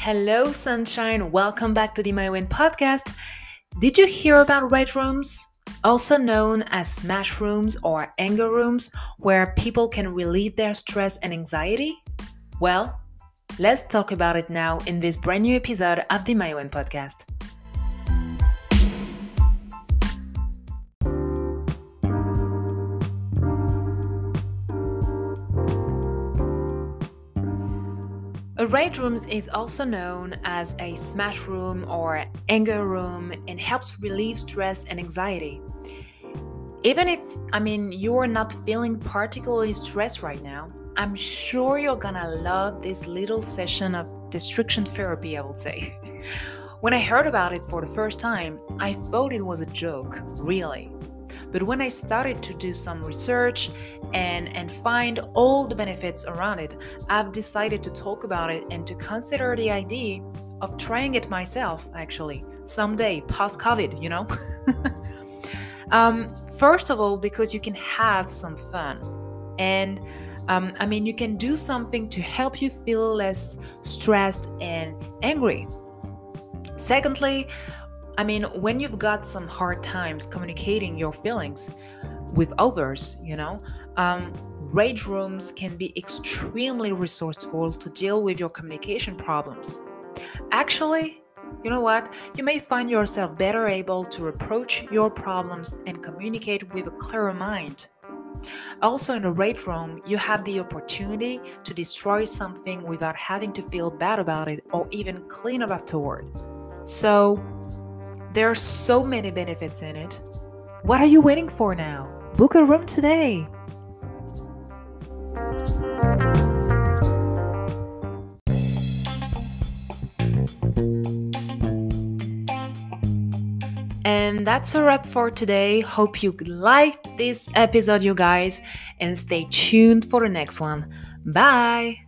Hello, sunshine. Welcome back to the My Win podcast. Did you hear about rage rooms? Also known as smash rooms or anger rooms, where people can relieve their stress and anxiety? Well, let's talk about it now in this brand new episode of the My Win podcast. A rage room is also known as a smash room or anger room and helps relieve stress and anxiety. Even if, I mean, you're not feeling particularly stressed right now, I'm sure you're gonna love this little session of distraction therapy, I would say. when I heard about it for the first time, I thought it was a joke, really. But when I started to do some research and, and find all the benefits around it, I've decided to talk about it and to consider the idea of trying it myself, actually, someday, post COVID, you know? um, first of all, because you can have some fun. And um, I mean, you can do something to help you feel less stressed and angry. Secondly, I mean, when you've got some hard times communicating your feelings with others, you know, um, rage rooms can be extremely resourceful to deal with your communication problems. Actually, you know what? You may find yourself better able to approach your problems and communicate with a clearer mind. Also, in a rage room, you have the opportunity to destroy something without having to feel bad about it or even clean up afterward. So, there are so many benefits in it. What are you waiting for now? Book a room today. And that's a wrap for today. Hope you liked this episode, you guys, and stay tuned for the next one. Bye.